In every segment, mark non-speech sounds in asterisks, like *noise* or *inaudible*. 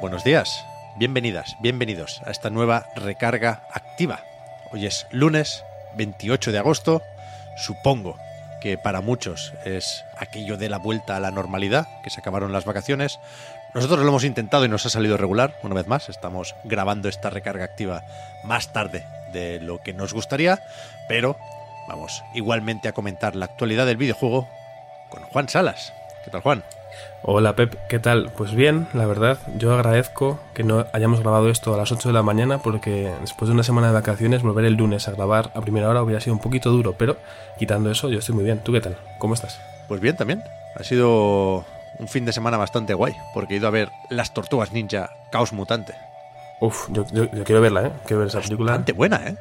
Buenos días, bienvenidas, bienvenidos a esta nueva recarga activa. Hoy es lunes 28 de agosto, supongo que para muchos es aquello de la vuelta a la normalidad, que se acabaron las vacaciones. Nosotros lo hemos intentado y nos ha salido regular, una vez más, estamos grabando esta recarga activa más tarde de lo que nos gustaría, pero vamos igualmente a comentar la actualidad del videojuego con Juan Salas. ¿Qué tal, Juan? Hola Pep, ¿qué tal? Pues bien, la verdad, yo agradezco que no hayamos grabado esto a las 8 de la mañana porque después de una semana de vacaciones volver el lunes a grabar a primera hora hubiera sido un poquito duro, pero quitando eso yo estoy muy bien. ¿Tú qué tal? ¿Cómo estás? Pues bien también. Ha sido un fin de semana bastante guay, porque he ido a ver Las Tortugas Ninja Caos Mutante. Uf, yo, yo- yo quiero verla, ¿eh? Quiero ver esa película. Bastante buena, ¿eh?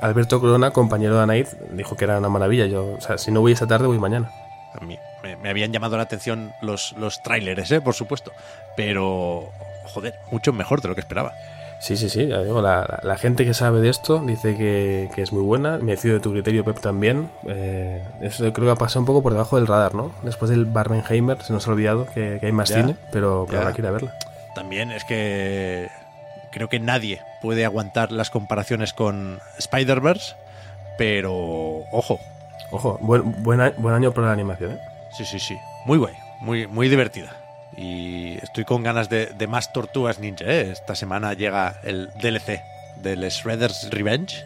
Alberto Corona, compañero de Anaid, dijo que era una maravilla. Yo, o sea, si no voy esta tarde, voy mañana. A mí me, me habían llamado la atención los, los tráileres, ¿eh? Por supuesto. Pero, joder, mucho mejor de lo que esperaba. Sí, sí, sí, ya digo, la, la- gente que sabe de esto dice que, que es muy buena. Me decido de tu criterio, Pep, también. Eh, eso creo que ha pasado un poco por debajo del radar, ¿no? Después del Barbenheimer se nos ha olvidado que, que hay más Ya, cine, pero, pero ahora quiero verla. También es que creo que nadie puede aguantar las comparaciones con Spider-Verse, pero ojo, Ojo, buen, buen, buen año para la animación, ¿eh? Sí, sí, sí, muy guay, muy, muy divertida. Y estoy con ganas de, de más tortugas ninja. ¿eh? Esta semana llega el DLC del Shredder's Revenge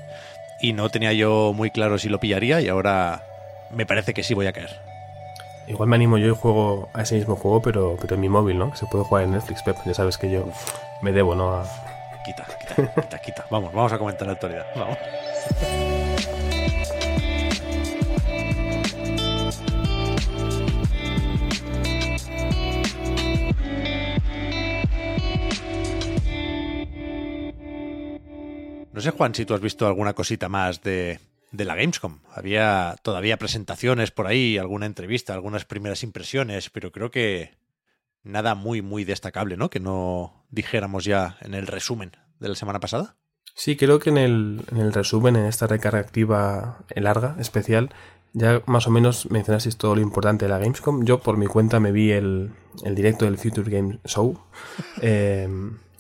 y no tenía yo muy claro si lo pillaría y ahora me parece que sí voy a caer. Igual me animo yo y juego a ese mismo juego, pero, pero en mi móvil, ¿no? Que se puede jugar en Netflix, Pep. Ya sabes que yo me debo, ¿no? A- Quita, quita, quita, quita. Vamos, vamos a comentar la actualidad. Vamos. No sé, Juan, si tú has visto alguna cosita más de, de la Gamescom. Había todavía presentaciones por ahí, alguna entrevista, algunas primeras impresiones, pero creo que nada muy, muy destacable, ¿no? Que no dijéramos ya en el resumen de la semana pasada. Sí, creo que en el, en el resumen, en esta recarga activa larga, especial, ya más o menos mencionasteis todo lo importante de la Gamescom. Yo, por mi cuenta, me vi el, el directo del Future Game Show. *laughs* Eh,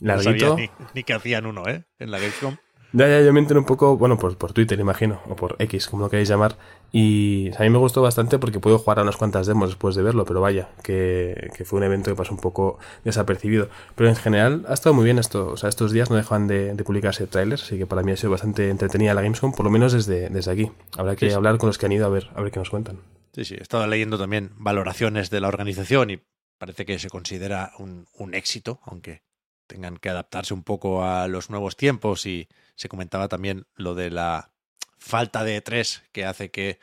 No sabía larguito. ni, ni que hacían uno, ¿eh? En la Gamescom. Ya, ya, yo me enteré un poco, bueno, por, por Twitter, imagino, o por X, como lo queréis llamar. Y a mí me gustó bastante porque puedo jugar a unas cuantas demos después de verlo, pero vaya, que, que fue un evento que pasó un poco desapercibido. Pero en general ha estado muy bien esto, o sea, estos días no dejan de, de publicarse trailers, así que para mí ha sido bastante entretenida la Gamescom, por lo menos desde, desde aquí. Habrá que Sí, sí. hablar con los que han ido a ver, a ver qué nos cuentan. Sí, sí. He estado leyendo también valoraciones de la organización y parece que se considera un, un éxito, aunque tengan que adaptarse un poco a los nuevos tiempos y se comentaba también lo de la falta de E3 que hace que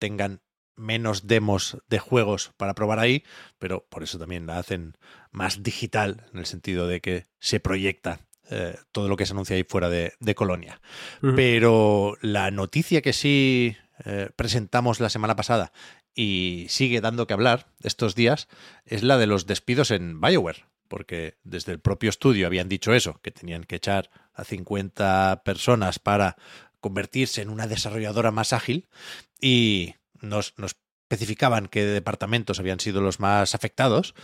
tengan menos demos de juegos para probar ahí, pero por eso también la hacen más digital en el sentido de que se proyecta eh, todo lo que se anuncia ahí fuera de, de Colonia. Pero la noticia que sí eh, presentamos la semana pasada y sigue dando que hablar estos días es la de los despidos en BioWare, porque desde el propio estudio habían dicho eso, que tenían que echar a 50 personas para convertirse en una desarrolladora más ágil y nos, especificaban qué departamentos habían sido los más afectados,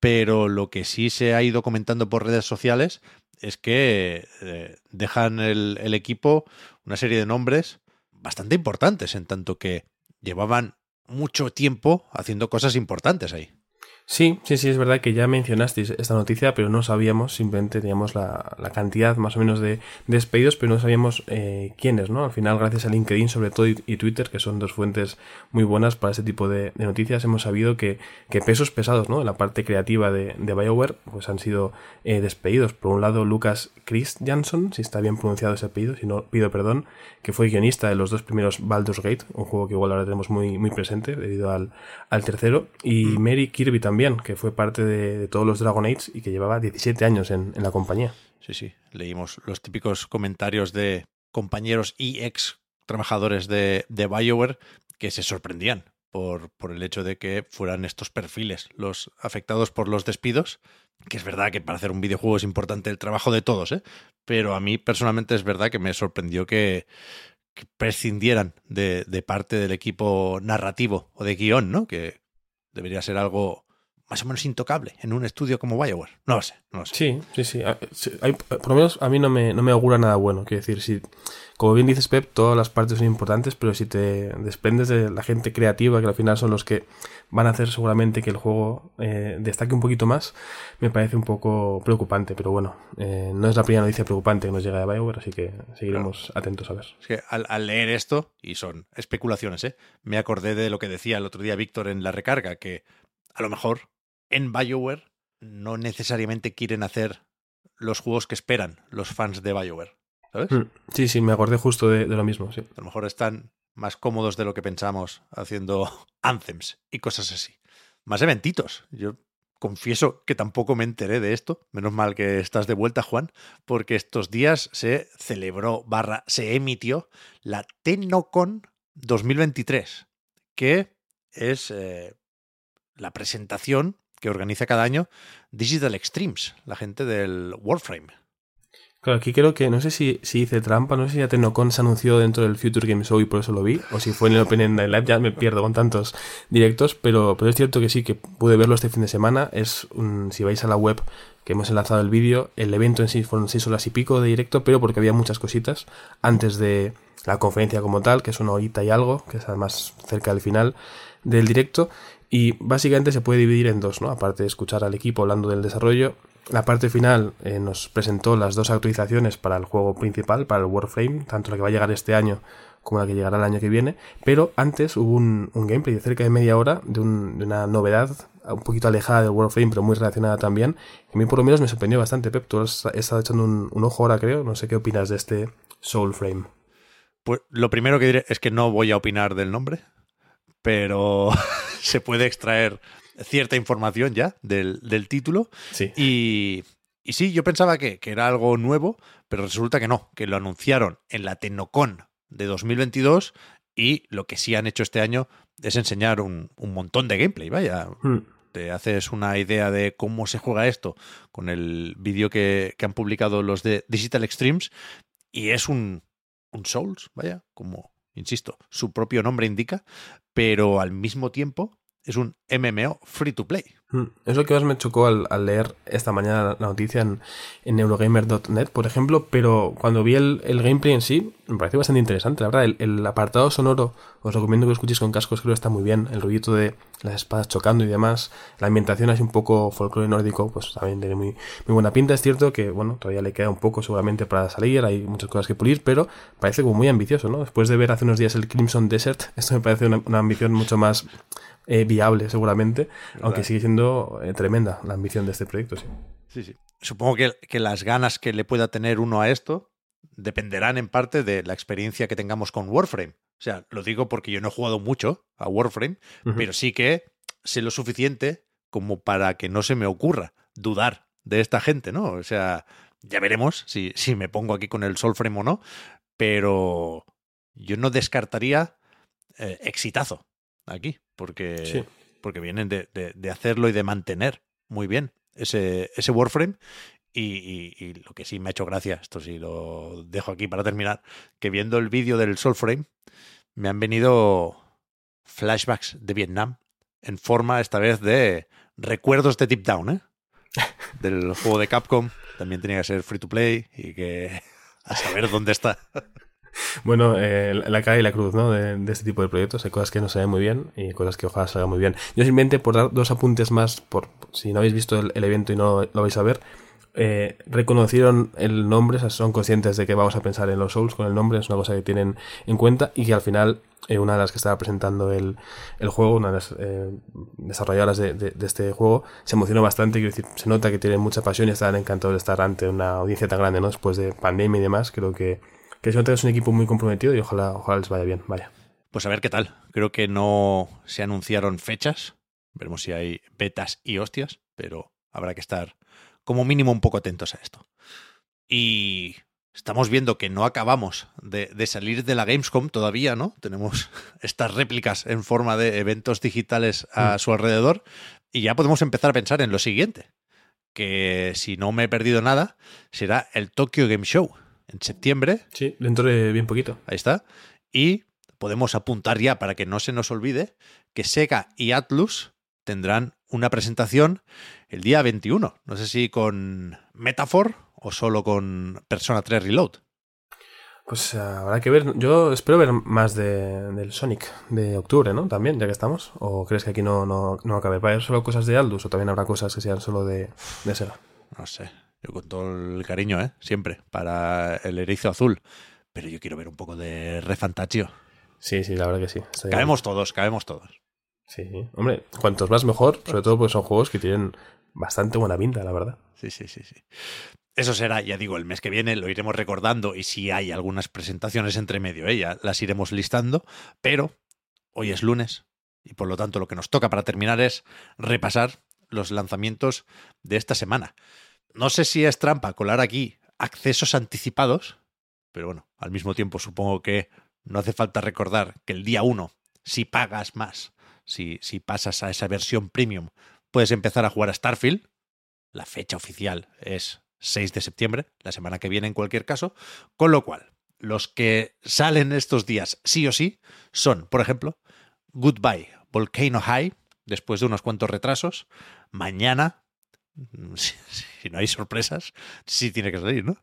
pero lo que sí se ha ido comentando por redes sociales es que eh, dejan el equipo una serie de nombres bastante importantes, en tanto que llevaban mucho tiempo haciendo cosas importantes ahí. Sí, sí, sí, es verdad que ya mencionasteis esta noticia, pero no sabíamos, simplemente teníamos la, la cantidad más o menos de, despedidos, pero no sabíamos eh, quiénes, ¿no? Al final, gracias a LinkedIn sobre todo y, Twitter, que son dos fuentes muy buenas para este tipo de, noticias, hemos sabido que, que, pesos pesados, ¿no? En la parte creativa de, de BioWare, pues han sido eh, despedidos. Por un lado, Lucas Chris Jansson, si está bien pronunciado ese apellido, si no pido perdón, que fue guionista de los dos primeros Baldur's Gate, un juego que igual ahora tenemos muy, muy presente debido al, al tercero, y mm. Mary Kirby también que fue parte de, todos los Dragon Age y que llevaba 17 años en, la compañía. Sí, sí, leímos los típicos comentarios de compañeros y ex trabajadores de, de BioWare que se sorprendían por, por, el hecho de que fueran estos perfiles los afectados por los despidos. Que es verdad que para hacer un videojuego es importante el trabajo de todos, ¿eh? pero a mí personalmente es verdad que me sorprendió que, prescindieran de, de, parte del equipo narrativo o de guion, ¿no? Que debería ser algo más o menos intocable en un estudio como Bioware. No lo sé, no lo sé. Sí, sí, sí. Ah, por lo menos a mí no me, no me augura nada bueno. Quiero decir, si, como bien dices Pep, todas las partes son importantes, pero si te desprendes de la gente creativa, que al final son los que van a hacer seguramente que el juego eh, destaque un poquito más, me parece un poco preocupante. Pero bueno, eh, no es la primera noticia preocupante que nos llega de Bioware, así que seguiremos atentos a ver. Es que al, al leer esto, y son especulaciones, ¿eh? me acordé de lo que decía el otro día Víctor en la recarga, que a lo mejor en BioWare no necesariamente quieren hacer los juegos que esperan los fans de BioWare. ¿Sabes? Mm, sí, sí, me acordé justo de, lo mismo. Sí. A lo mejor están más cómodos de lo que pensamos haciendo *laughs* anthems y cosas así. Más eventitos. Yo confieso que tampoco me enteré de esto. Menos mal que estás de vuelta, Juan, porque estos días se celebró barra se emitió la Tenocon 2023, que es eh, la presentación que organiza cada año Digital Extremes, la gente del Warframe. Claro, aquí creo que no sé si, si hice trampa, no sé si ya se anunció dentro del Future Game Show y por eso lo vi, o si fue en el Open End Live, ya me pierdo con tantos directos, pero, pero es cierto que sí, que pude verlo este fin de semana. Es un, si vais a la web que hemos enlazado el vídeo, el evento en sí fueron seis horas y pico de directo, pero porque había muchas cositas antes de la conferencia como tal, que es una horita y algo, que es además cerca del final del directo. Y básicamente se puede dividir en dos, ¿no? Aparte de escuchar al equipo hablando del desarrollo, la parte final eh, nos presentó las dos actualizaciones para el juego principal, para el Warframe, tanto la que va a llegar este año como la que llegará el año que viene. Pero antes hubo un, gameplay de cerca de media hora de, una novedad un poquito alejada del Warframe, pero muy relacionada también. A mí por lo menos me sorprendió bastante, Pep. Tú has estado echando un, un ojo ahora, creo. No sé qué opinas de este Soulframe. Pues lo primero que diré es que no voy a opinar del nombre, pero *laughs* se puede extraer cierta información ya del, título. Sí. Y, y sí, yo pensaba que, era algo nuevo, pero resulta que no, que lo anunciaron en la Tecnocon de 2022 y lo que sí han hecho este año es enseñar un, montón de gameplay, vaya. Hmm. Te haces una idea de cómo se juega esto con el vídeo que, que, han publicado los de Digital Extremes y es un, un Souls, vaya, como, insisto, su propio nombre indica, pero al mismo tiempo es un MMO free to play. Mm, es lo que más me chocó al, leer esta mañana la noticia en, en Eurogamer.net, por ejemplo, pero cuando vi el, gameplay en sí, me pareció bastante interesante. La verdad, el, apartado sonoro, os recomiendo que lo escuchéis con cascos, creo que está muy bien. El ruido de las espadas chocando y demás. La ambientación así un poco folclore nórdico, pues también tiene muy, muy buena pinta. Es cierto que, bueno, todavía le queda un poco seguramente para salir, hay muchas cosas que pulir, pero parece como muy ambicioso, ¿no? Después de ver hace unos días el Crimson Desert, *laughs* esto me parece una ambición mucho más eh, viable seguramente, aunque sigue siendo eh, tremenda la ambición de este proyecto, sí. Sí, sí. Supongo que, que, las ganas que le pueda tener uno a esto dependerán en parte de la experiencia que tengamos con Warframe. O sea, lo digo porque yo no he jugado mucho a Warframe, pero sí que sé lo suficiente como para que no se me ocurra dudar de esta gente, ¿no? O sea, ya veremos si, si me pongo aquí con el Soulframe o no, pero yo no descartaría eh, exitazo aquí, porque, porque vienen de, de, hacerlo y de mantener muy bien ese, ese Warframe. Y, y, lo que sí me ha hecho gracia, esto sí lo dejo aquí para terminar, que viendo el vídeo del Soulframe me han venido flashbacks de Vietnam en forma esta vez de recuerdos de Deep Down, ¿eh? *laughs* Del juego de Capcom. También tenía que ser free to play y que *laughs* a saber dónde está. Bueno, eh, la cara y la cruz, ¿no? De, este tipo de proyectos. Hay cosas que no se ven muy bien y cosas que ojalá salgan muy bien. Yo simplemente por dar dos apuntes más, por si no habéis visto el, evento y no lo vais a ver, eh, reconocieron el nombre, son conscientes de que vamos a pensar en los Souls con el nombre, es una cosa que tienen en cuenta y que al final eh, una de las que estaba presentando el, juego, una de las eh, desarrolladoras de, este juego, se emocionó bastante, quiero decir, se nota que tienen mucha pasión y están encantados de estar ante una audiencia tan grande, ¿no? Después de pandemia y demás, creo que, que se nota que es un equipo muy comprometido y ojalá, ojalá les vaya bien, vaya. Pues a ver qué tal. Creo que no se anunciaron fechas. Veremos si hay betas y hostias, pero habrá que estar como mínimo un poco atentos a esto. Y estamos viendo que no acabamos de, salir de la Gamescom todavía, ¿no? Tenemos *laughs* estas réplicas en forma de eventos digitales a mm. su alrededor y ya podemos empezar a pensar en lo siguiente, que si no me he perdido nada, será el Tokyo Game Show en septiembre. Sí, dentro de bien poquito. Ahí está. Y podemos apuntar ya para que no se nos olvide que Sega y Atlus tendrán una presentación el día 21. No sé si con Metaphor o solo con Persona 3 Reload. Pues eh, habrá que ver. Yo espero ver más de, del Sonic de octubre, ¿no? También, ya que estamos. ¿O crees que aquí no, no, no acabe? ¿Va a haber solo cosas de Aldus o también habrá cosas que sean solo de, de Sega? No sé. Yo con todo el cariño, ¿eh? Siempre. Para el erizo azul. Pero yo quiero ver un poco de Refantachio. Sí, sí, la verdad que sí. Cabemos todos, cabemos todos. Sí, hombre, cuantos más mejor, sobre todo porque son juegos que tienen bastante buena pinta, la verdad. Sí, sí, sí, sí. Eso será, ya digo, el mes que viene lo iremos recordando y si hay algunas presentaciones entre medio, ¿eh? ya las iremos listando, pero hoy es lunes y por lo tanto lo que nos toca para terminar es repasar los lanzamientos de esta semana. No sé si es trampa colar aquí accesos anticipados, pero bueno, al mismo tiempo supongo que no hace falta recordar que el día 1, si pagas más, si, si pasas a esa versión premium, puedes empezar a jugar a Starfield. La fecha oficial es 6 de septiembre, la semana que viene en cualquier caso. Con lo cual, los que salen estos días sí o sí son, por ejemplo, Goodbye Volcano High, después de unos cuantos retrasos. Mañana, *laughs* si, no hay sorpresas, sí tiene que salir, ¿no?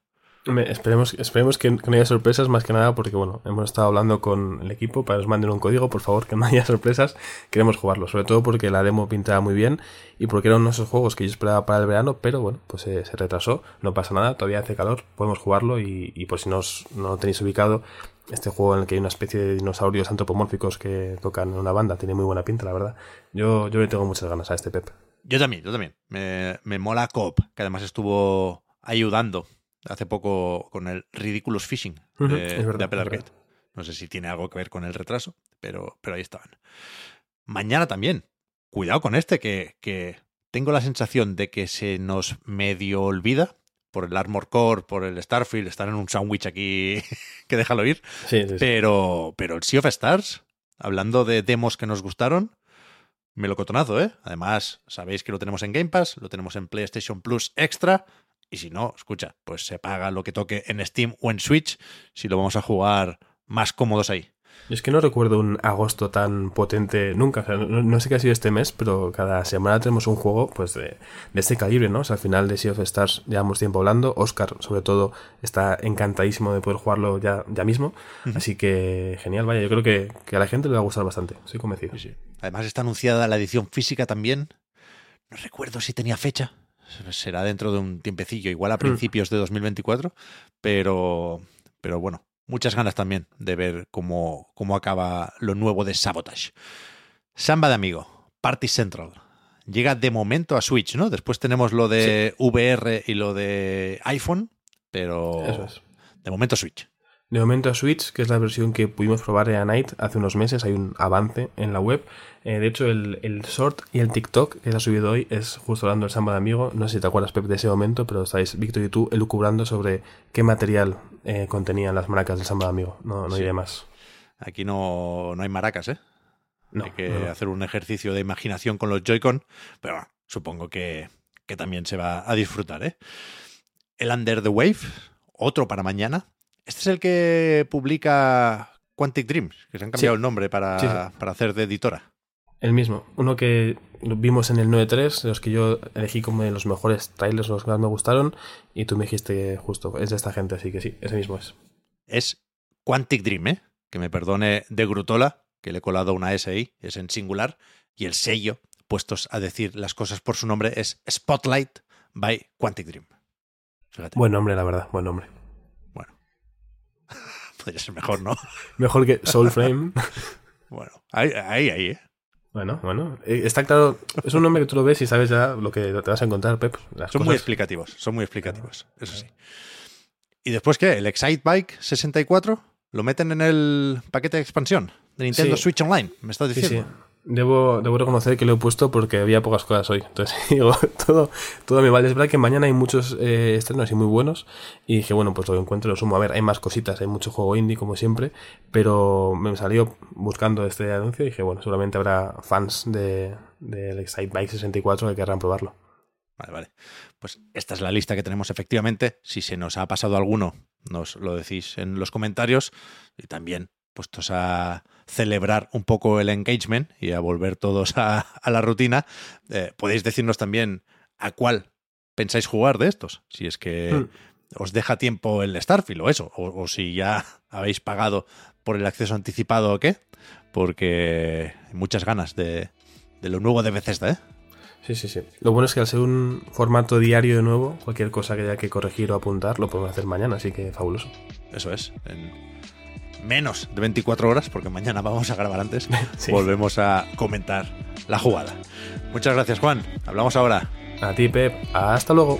Esperemos, esperemos que, no haya sorpresas más que nada porque, bueno, hemos estado hablando con el equipo para que nos manden un código, por favor, que no haya *laughs* sorpresas. Queremos jugarlo, sobre todo porque la demo pintaba muy bien y porque eran unos juegos que yo esperaba para el verano, pero bueno, pues se retrasó, no pasa nada, todavía hace calor, podemos jugarlo y, por si no, no lo tenéis ubicado, este juego en el que hay una especie de dinosaurios antropomórficos que tocan en una banda, tiene muy buena pinta, la verdad. Yo, yo le tengo muchas ganas a este Pep. Yo también, yo también. Me, me mola Coop, que además estuvo ayudando hace poco con el Ridiculous Fishing de, Apple Arcade. No sé si tiene algo que ver con el retraso, pero, pero ahí estaban. Mañana también. Cuidado con este, que, que tengo la sensación de que se nos medio olvida por el Armor Core, por el Starfield, están en un sándwich aquí *laughs* que déjalo ir. Pero, pero el Sea of Stars, hablando de demos que nos gustaron, me lo cotonazo, ¿eh? Además, sabéis que lo tenemos en Game Pass, lo tenemos en PlayStation Plus Extra, y si no, escucha, pues se paga lo que toque en Steam o en Switch si lo vamos a jugar más cómodos ahí. Es que no recuerdo un agosto tan potente nunca. no, sé qué ha sido este mes, pero cada semana tenemos un juego pues de, este calibre, ¿no? O sea, al final de Sea of Stars llevamos tiempo hablando. Oscar, sobre todo, está encantadísimo de poder jugarlo ya, ya mismo. Así que genial, vaya. Yo creo que, a la gente le va a gustar bastante. Estoy convencido. Además está anunciada la edición física también. No recuerdo si tenía fecha será dentro de un tiempecillo, igual a hmm. principios de 2024, pero, pero bueno, muchas ganas también de ver cómo, cómo acaba lo nuevo de Sabotage. Samba de amigo, Party Central. Llega de momento a Switch, ¿no? Después tenemos lo de VR y lo de iPhone, pero de momento Switch. De momento a Switch, que es la versión que pudimos probar en Night hace unos meses, hay un avance en la web. Eh, de hecho, el, el, short y el TikTok que se ha subido hoy es justo hablando del samba de amigo. No sé si te acuerdas, Pep, de ese momento, pero estáis, Víctor y tú, elucubrando sobre qué material eh, contenían las maracas del samba de amigo. No, no iré más. Aquí no, no hay maracas, ¿eh? hay que hacer un ejercicio de imaginación con los Joy-Con, pero supongo que, que también se va a disfrutar, ¿eh? El Under the Wave, otro para mañana, este es el que publica Quantic Dreams, que se han cambiado el nombre para, para, hacer de editora. El mismo, uno que vimos en el 9.3, los que yo elegí como de los mejores trailers, los que más me gustaron, y tú me dijiste justo, es de esta gente, así que sí, ese mismo es. Es Quantic Dream, ¿eh? que me perdone de Grutola, que le he colado una S ahí, es en singular, y el sello, puestos a decir las cosas por su nombre, es Spotlight by Quantic Dream. Fíjate. Buen nombre, la verdad, buen nombre. Podría ser mejor, ¿no? *laughs* Mejor que Soulflame. bueno, ahí, ahí, ahí, ¿eh? Bueno, bueno, eh, está claro, es un nombre que tú lo ves y sabes ya lo que te vas a encontrar, Pep. son muy explicativos, son muy explicativos, eso sí. ¿Y después qué? ¿El Excite Bike 64? ¿Lo meten en el paquete de expansión de Nintendo Switch Online? ¿Me estás diciendo? Sí, sí. Debo, debo reconocer que lo he puesto porque había pocas cosas hoy. Entonces, *laughs* digo, todo, todo me vale. Es verdad que mañana hay muchos eh, estrenos y muy buenos. Y dije, bueno, pues lo encuentro, lo sumo. A ver, hay más cositas, hay mucho juego indie, como siempre. Pero me salió buscando este anuncio y dije, bueno, seguramente habrá fans del de, Excite Bike 64 que querrán probarlo. Vale, vale. Pues esta es la lista que tenemos efectivamente. Si se nos ha pasado alguno, nos lo decís en los comentarios. Y también puestos a celebrar un poco el engagement y a volver todos a, la rutina, eh, podéis decirnos también a cuál pensáis jugar de estos, si es que hmm. os deja tiempo el Starfield o eso, o, si ya habéis pagado por el acceso anticipado o qué, porque hay muchas ganas de, de lo nuevo de Bethesda, ¿eh? Sí, sí, sí. Lo bueno es que al ser un formato diario de nuevo, cualquier cosa que haya que corregir o apuntar lo podemos hacer mañana, así que fabuloso. Eso es. En menos de 24 horas, porque mañana vamos a grabar antes, *laughs* volvemos a comentar la jugada. Muchas gracias, Juan. Hablamos ahora. A ti, Pep. Hasta luego.